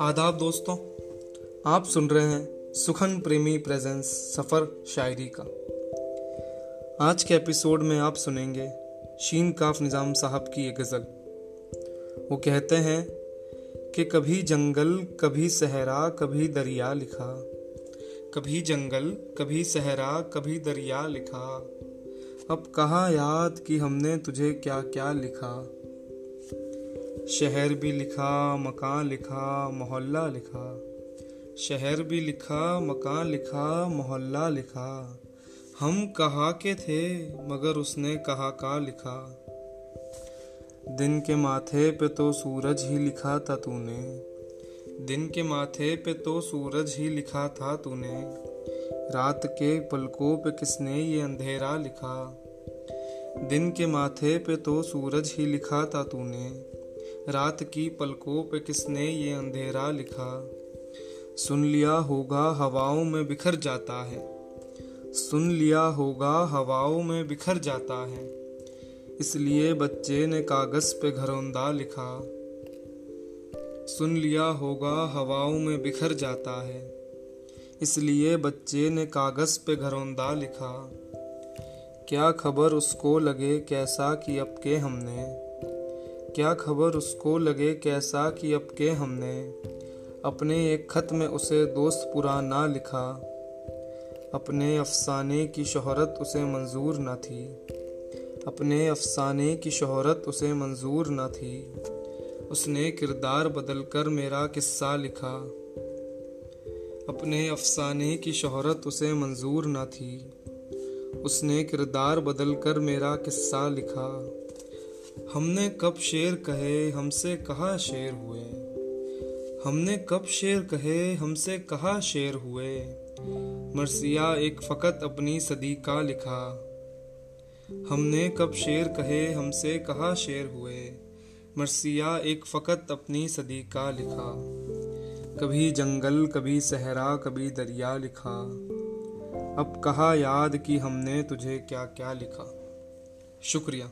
आदाब दोस्तों, आप सुन रहे हैं सुखन प्रेमी प्रेजेंस सफ़र शायरी का। आज के एपिसोड में आप सुनेंगे शीन काफ निज़ाम साहब की एक गज़ल। वो कहते हैं कि कभी जंगल, कभी सहरा, कभी दरिया लिखा। कभी जंगल, कभी सहरा, कभी दरिया लिखा। अब कहाँ याद कि हमने तुझे क्या क्या लिखा? शहर भी लिखा, मकान लिखा, मोहल्ला लिखा। शहर भी लिखा, मकान लिखा, मोहल्ला लिखा। हम कहा के थे, मगर उसने कहा का लिखा? दिन के माथे पे तो सूरज ही लिखा था तूने। दिन के माथे पे तो सूरज ही लिखा था तूने। रात के पलकों पे किसने ये अंधेरा लिखा? दिन के माथे पे तो सूरज ही लिखा था तूने। रात की पलकों पे किसने ये अंधेरा लिखा? सुन लिया होगा हवाओं में बिखर जाता है। सुन लिया होगा हवाओं में बिखर जाता है। इसलिए बच्चे ने कागज़ पे घरौंदा लिखा। सुन लिया होगा हवाओं में बिखर जाता है। इसलिए बच्चे ने कागज़ पे घरौंदा लिखा। क्या खबर उसको लगे कैसा कि अब के हमने? क्या खबर उसको लगे कैसा कि अब के हमने? अपने एक खत में उसे दोस्त पुराना लिखा। अपने अफसाने की शोहरत उसे मंजूर न थी। अपने अफसाने की शोहरत उसे मंजूर न थी। उसने किरदार बदल कर मेरा किस्सा लिखा। अपने अफसाने की शोहरत उसे मंजूर न थी। उसने किरदार बदल कर मेरा किस्सा लिखा। हमने कब शेर कहे, हमसे कहा शेर हुए? हमने कब शेर कहे, हमसे कहा शेर हुए? मरसिया एक फ़कत अपनी सदी का लिखा। हमने कब शेर कहे, हमसे कहा शेर हुए? मरसिया एक फ़कत अपनी सदी का लिखा। कभी जंगल, कभी सहरा, कभी दरिया लिखा। अब कहा याद कि हमने तुझे क्या क्या लिखा। शुक्रिया।